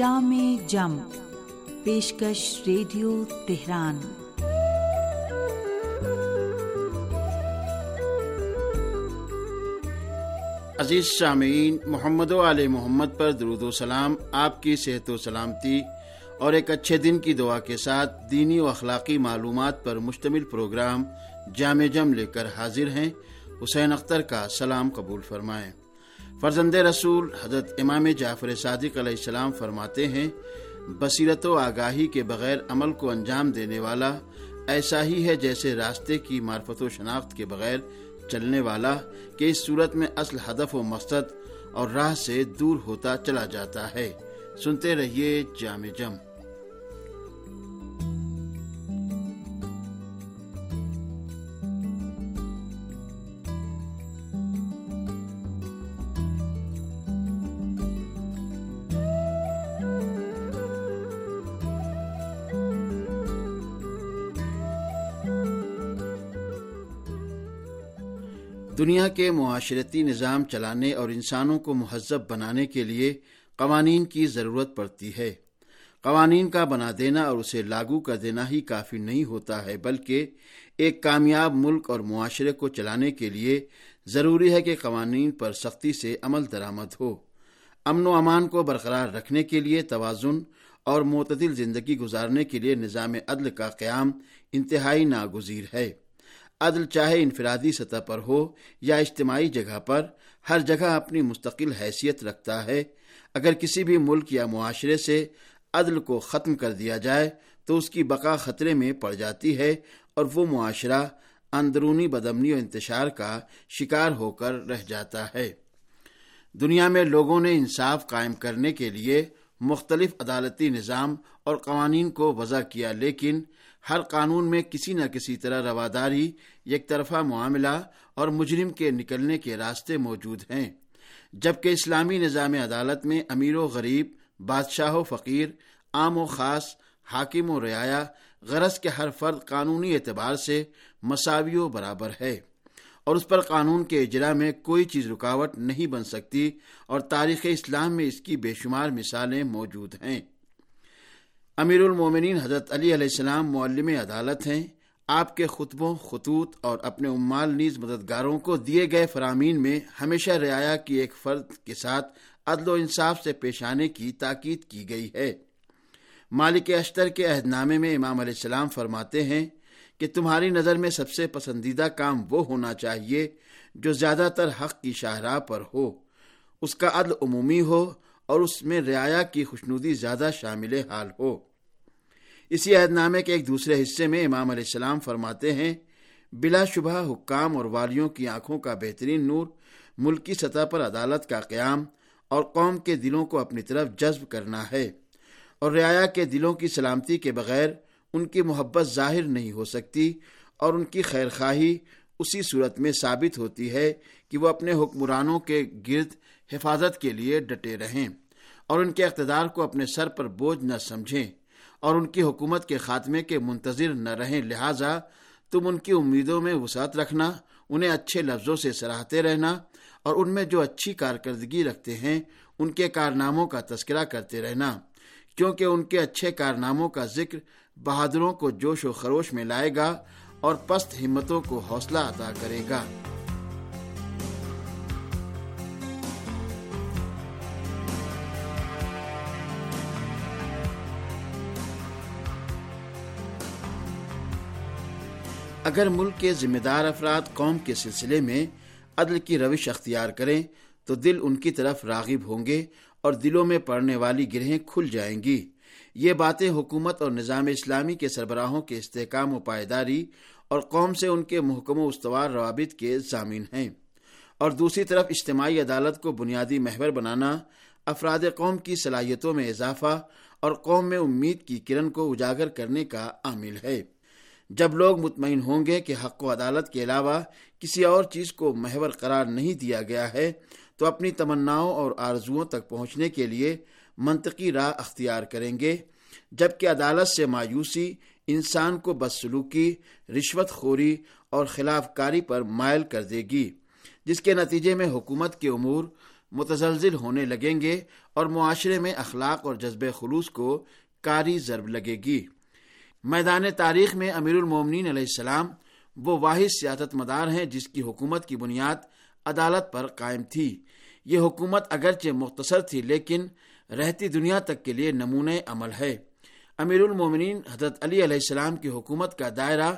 جام جم، پیشکش radio Tehran. عزیز سامعین، محمد و علیہ محمد پر درود و سلام، آپ کی صحت و سلامتی اور ایک اچھے دن کی دعا کے ساتھ دینی و اخلاقی معلومات پر مشتمل پروگرام جامع جم لے کر حاضر ہیں۔ حسین اختر کا سلام قبول فرمائیں۔ فرزند رسول حضرت امام جعفر صادق علیہ السلام فرماتے ہیں، بصیرت و آگاہی کے بغیر عمل کو انجام دینے والا ایسا ہی ہے جیسے راستے کی معرفت و شناخت کے بغیر چلنے والا کہ اس صورت میں اصل ہدف و مقصد اور راہ سے دور ہوتا چلا جاتا ہے۔ سنتے رہیے جامع جم۔ دنیا کے معاشرتی نظام چلانے اور انسانوں کو مہذب بنانے کے لیے قوانین کی ضرورت پڑتی ہے۔ قوانین کا بنا دینا اور اسے لاگو کر دینا ہی کافی نہیں ہوتا ہے، بلکہ ایک کامیاب ملک اور معاشرے کو چلانے کے لیے ضروری ہے کہ قوانین پر سختی سے عمل درآمد ہو۔ امن و امان کو برقرار رکھنے کے لیے توازن اور معتدل زندگی گزارنے کے لیے نظام عدل کا قیام انتہائی ناگزیر ہے۔ عدل چاہے انفرادی سطح پر ہو یا اجتماعی جگہ پر، ہر جگہ اپنی مستقل حیثیت رکھتا ہے۔ اگر کسی بھی ملک یا معاشرے سے عدل کو ختم کر دیا جائے، تو اس کی بقا خطرے میں پڑ جاتی ہے اور وہ معاشرہ اندرونی بدمنی و انتشار کا شکار ہو کر رہ جاتا ہے۔ دنیا میں لوگوں نے انصاف قائم کرنے کے لیے مختلف عدالتی نظام اور قوانین کو وضع کیا، لیکن ہر قانون میں کسی نہ کسی طرح رواداری، یک طرفہ معاملہ اور مجرم کے نکلنے کے راستے موجود ہیں۔ جبکہ اسلامی نظام عدالت میں امیر و غریب، بادشاہ و فقیر، عام و خاص، حاکم و رعایا، غرض کے ہر فرد قانونی اعتبار سے مساوی و برابر ہے اور اس پر قانون کے اجرا میں کوئی چیز رکاوٹ نہیں بن سکتی اور تاریخ اسلام میں اس کی بے شمار مثالیں موجود ہیں۔ امیر المومنین حضرت علی علیہ السلام معلم عدالت ہیں۔ آپ کے خطبوں، خطوط اور اپنے امال نیز مددگاروں کو دیے گئے فرامین میں ہمیشہ رعایا کی ایک فرد کے ساتھ عدل و انصاف سے پیش آنے کی تاکید کی گئی ہے۔ مالک اشتر کے عہد نامے میں امام علیہ السلام فرماتے ہیں کہ تمہاری نظر میں سب سے پسندیدہ کام وہ ہونا چاہیے جو زیادہ تر حق کی شاہراہ پر ہو۔ اس کا عدل عمومی ہو اور اس میں رعایا کی خوشنودی زیادہ شامل حال ہو۔ اسی عہد نامے کے ایک دوسرے حصے میں امام علیہ السلام فرماتے ہیں، بلا شبہ حکام اور والیوں کی آنکھوں کا بہترین نور ملکی سطح پر عدالت کا قیام اور قوم کے دلوں کو اپنی طرف جذب کرنا ہے اور رعایا کے دلوں کی سلامتی کے بغیر ان کی محبت ظاہر نہیں ہو سکتی اور ان کی خیر خواہی اسی صورت میں ثابت ہوتی ہے کہ وہ اپنے حکمرانوں کے گرد حفاظت کے لیے ڈٹے رہیں اور ان کے اقتدار کو اپنے سر پر بوجھ نہ سمجھیں۔ اور ان کی حکومت کے خاتمے کے منتظر نہ رہیں، لہذا تم ان کی امیدوں میں وسعت رکھنا، انہیں اچھے لفظوں سے سراہتے رہنا، اور ان میں جو اچھی کارکردگی رکھتے ہیں، ان کے کارناموں کا تذکرہ کرتے رہنا، کیونکہ ان کے اچھے کارناموں کا ذکر بہادروں کو جوش و خروش میں لائے گا اور پست ہمتوں کو حوصلہ عطا کرے گا۔ اگر ملک کے ذمہ دار افراد قوم کے سلسلے میں عدل کی روش اختیار کریں، تو دل ان کی طرف راغب ہوں گے اور دلوں میں پڑنے والی گرہیں کھل جائیں گی۔ یہ باتیں حکومت اور نظام اسلامی کے سربراہوں کے استحکام و پائیداری اور قوم سے ان کے محکم و استوار روابط کے ضامین ہیں۔ اور دوسری طرف اجتماعی عدالت کو بنیادی محور بنانا، افراد قوم کی صلاحیتوں میں اضافہ اور قوم میں امید کی کرن کو اجاگر کرنے کا عامل ہے۔ جب لوگ مطمئن ہوں گے کہ حق و عدالت کے علاوہ کسی اور چیز کو محور قرار نہیں دیا گیا ہے، تو اپنی تمناؤں اور آرزوؤں تک پہنچنے کے لیے منطقی راہ اختیار کریں گے۔ جبکہ عدالت سے مایوسی، انسان کو بدسلوکی، رشوت خوری اور خلاف کاری پر مائل کر دے گی، جس کے نتیجے میں حکومت کے امور متزلزل ہونے لگیں گے اور معاشرے میں اخلاق اور جذب خلوص کو کاری ضرب لگے گی۔ میدان تاریخ میں امیر المومنین علیہ السلام وہ واحد سیاست مدار ہیں جس کی حکومت کی بنیاد عدالت پر قائم تھی۔ یہ حکومت اگرچہ مختصر تھی لیکن رہتی دنیا تک کے لیے نمونۂ عمل ہے۔ امیر المومنین حضرت علی علیہ السلام کی حکومت کا دائرہ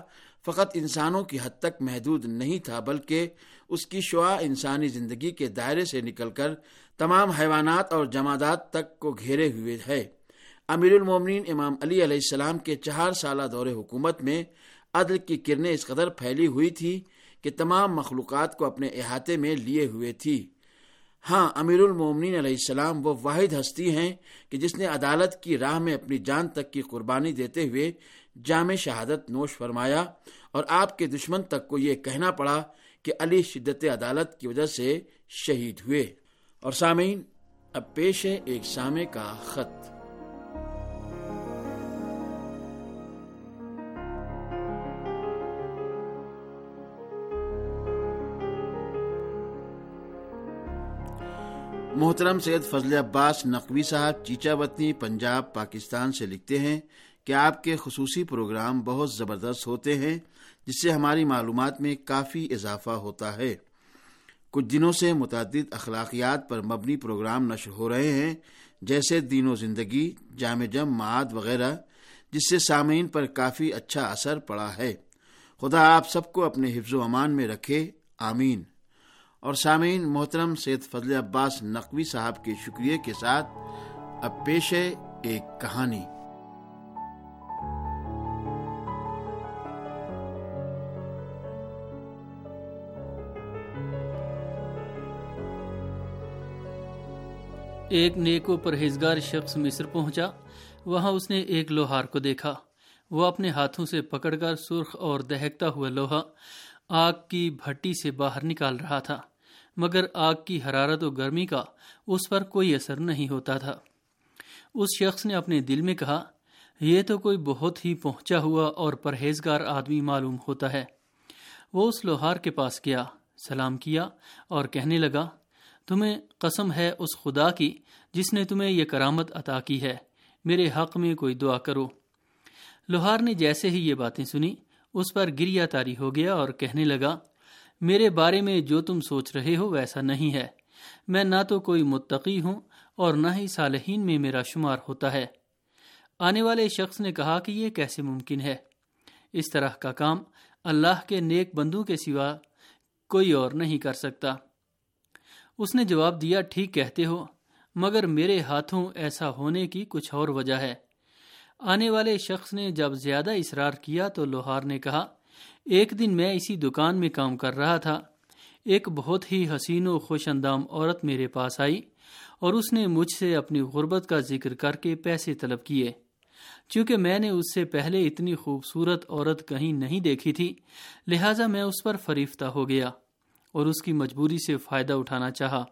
فقط انسانوں کی حد تک محدود نہیں تھا، بلکہ اس کی شعا انسانی زندگی کے دائرے سے نکل کر تمام حیوانات اور جمادات تک کو گھیرے ہوئے ہے۔ امیر المومنین امام علی علیہ السلام کے چار سالہ دور حکومت میں عدل کی کرنیں اس قدر پھیلی ہوئی تھی کہ تمام مخلوقات کو اپنے احاطے میں لیے ہوئے تھی۔ ہاں امیر المومنین علیہ السلام وہ واحد ہستی ہیں کہ جس نے عدالت کی راہ میں اپنی جان تک کی قربانی دیتے ہوئے جامع شہادت نوش فرمایا اور آپ کے دشمن تک کو یہ کہنا پڑا کہ علی شدت عدالت کی وجہ سے شہید ہوئے۔ اور سامعین، اب پیش ہے ایک سامع کا خط۔ محترم سید فضل عباس نقوی صاحب چیچا وطنی پنجاب پاکستان سے لکھتے ہیں کہ آپ کے خصوصی پروگرام بہت زبردست ہوتے ہیں، جس سے ہماری معلومات میں کافی اضافہ ہوتا ہے۔ کچھ دنوں سے متعدد اخلاقیات پر مبنی پروگرام نشر ہو رہے ہیں، جیسے دین و زندگی، جامع جم، معاد وغیرہ، جس سے سامعین پر کافی اچھا اثر پڑا ہے۔ خدا آپ سب کو اپنے حفظ و امان میں رکھے۔ آمین۔ اور سامعین، محترم سید فضل عباس نقوی صاحب کے شکریہ کے ساتھ اب پیش ہے ایک کہانی۔ ایک نیک و پرہیزگار شخص مصر پہنچا۔ وہاں اس نے ایک لوہار کو دیکھا۔ وہ اپنے ہاتھوں سے پکڑ کر سرخ اور دہکتا ہوا لوہا آگ کی بھٹی سے باہر نکال رہا تھا۔ مگر آگ کی حرارت و گرمی کا اس پر کوئی اثر نہیں ہوتا تھا۔ اس شخص نے اپنے دل میں کہا، یہ تو کوئی بہت ہی پہنچا ہوا اور پرہیزگار آدمی معلوم ہوتا ہے۔ وہ اس لوہار کے پاس گیا، سلام کیا اور کہنے لگا، تمہیں قسم ہے اس خدا کی جس نے تمہیں یہ کرامت عطا کی ہے۔ میرے حق میں کوئی دعا کرو۔ لوہار نے جیسے ہی یہ باتیں سنی، اس پر گریا تاری ہو گیا اور کہنے لگا میرے بارے میں جو تم سوچ رہے ہو ویسا نہیں ہے۔ میں نہ تو کوئی متقی ہوں اور نہ ہی صالحین میں میرا شمار ہوتا ہے۔ آنے والے شخص نے کہا کہ یہ کیسے ممکن ہے؟ اس طرح کا کام اللہ کے نیک بندوں کے سوا کوئی اور نہیں کر سکتا۔ اس نے جواب دیا، ٹھیک کہتے ہو، مگر میرے ہاتھوں ایسا ہونے کی کچھ اور وجہ ہے۔ آنے والے شخص نے جب زیادہ اصرار کیا تو لوہار نے کہا ایک دن میں اسی دکان میں کام کر رہا تھا۔ ایک بہت ہی حسین و خوش اندام عورت میرے پاس آئی اور اس نے مجھ سے اپنی غربت کا ذکر کر کے پیسے طلب کیے۔ چونکہ میں نے اس سے پہلے اتنی خوبصورت عورت کہیں نہیں دیکھی تھی، لہذا میں اس پر فریفتہ ہو گیا اور اس کی مجبوری سے فائدہ اٹھانا چاہا۔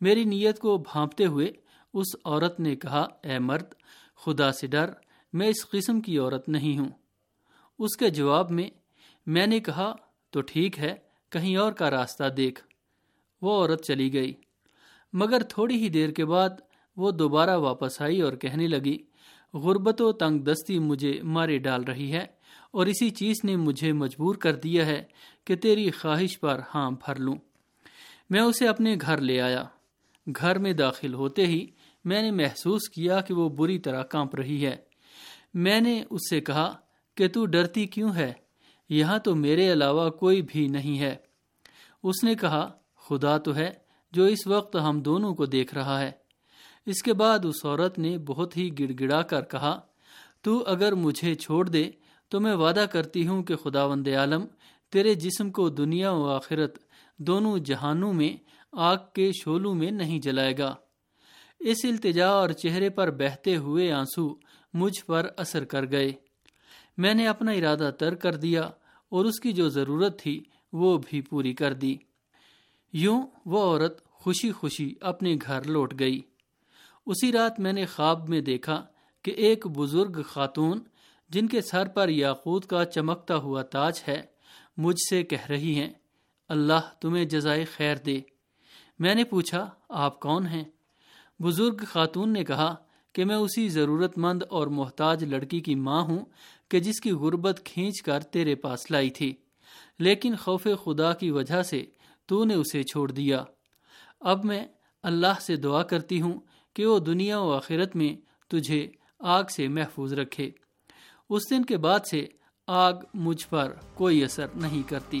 میری نیت کو بھانپتے ہوئے اس عورت نے کہا، اے مرد، خدا سے ڈر، میں اس قسم کی عورت نہیں ہوں۔ اس کے جواب میں میں نے کہا، تو ٹھیک ہے، کہیں اور کا راستہ دیکھ۔ وہ عورت چلی گئی۔ مگر تھوڑی ہی دیر کے بعد وہ دوبارہ واپس آئی اور کہنے لگی، غربت و تنگ دستی مجھے مارے ڈال رہی ہے، اور اسی چیز نے مجھے مجبور کر دیا ہے کہ تیری خواہش پر ہاں بھر لوں۔ میں اسے اپنے گھر لے آیا۔ گھر میں داخل ہوتے ہی میں نے محسوس کیا کہ وہ بری طرح کانپ رہی ہے۔ میں نے اس سے کہا کہ تو ڈرتی کیوں ہے؟ یہاں تو میرے علاوہ کوئی بھی نہیں ہے۔ اس نے کہا، خدا تو ہے جو اس وقت ہم دونوں کو دیکھ رہا ہے۔ اس کے بعد اس عورت نے بہت ہی گڑ گڑا کر کہا، تو اگر مجھے چھوڑ دے تو میں وعدہ کرتی ہوں کہ خدا وند عالم، تیرے جسم کو دنیا و آخرت دونوں جہانوں میں، آگ کے شولوں میں نہیں جلائے گا۔ اس التجا اور چہرے پر بہتے ہوئے آنسو مجھ پر اثر کر گئے۔ میں نے اپنا ارادہ تر کر دیا اور اس کی جو ضرورت تھی وہ بھی پوری کر دی۔ یوں وہ عورت خوشی خوشی اپنے گھر لوٹ گئی۔ اسی رات میں نے خواب میں دیکھا کہ ایک بزرگ خاتون جن کے سر پر یاقوت کا چمکتا ہوا تاج ہے، مجھ سے کہہ رہی ہیں، اللہ تمہیں جزائے خیر دے۔ میں نے پوچھا، آپ کون ہیں؟ بزرگ خاتون نے کہا کہ میں اسی ضرورت مند اور محتاج لڑکی کی ماں ہوں کہ جس کی غربت کھینچ کر تیرے پاس لائی تھی۔ لیکن خوف خدا کی وجہ سے تو نے اسے چھوڑ دیا۔ اب میں اللہ سے دعا کرتی ہوں کہ وہ دنیا و آخرت میں تجھے آگ سے محفوظ رکھے۔ اس دن کے بعد سے آگ مجھ پر کوئی اثر نہیں کرتی۔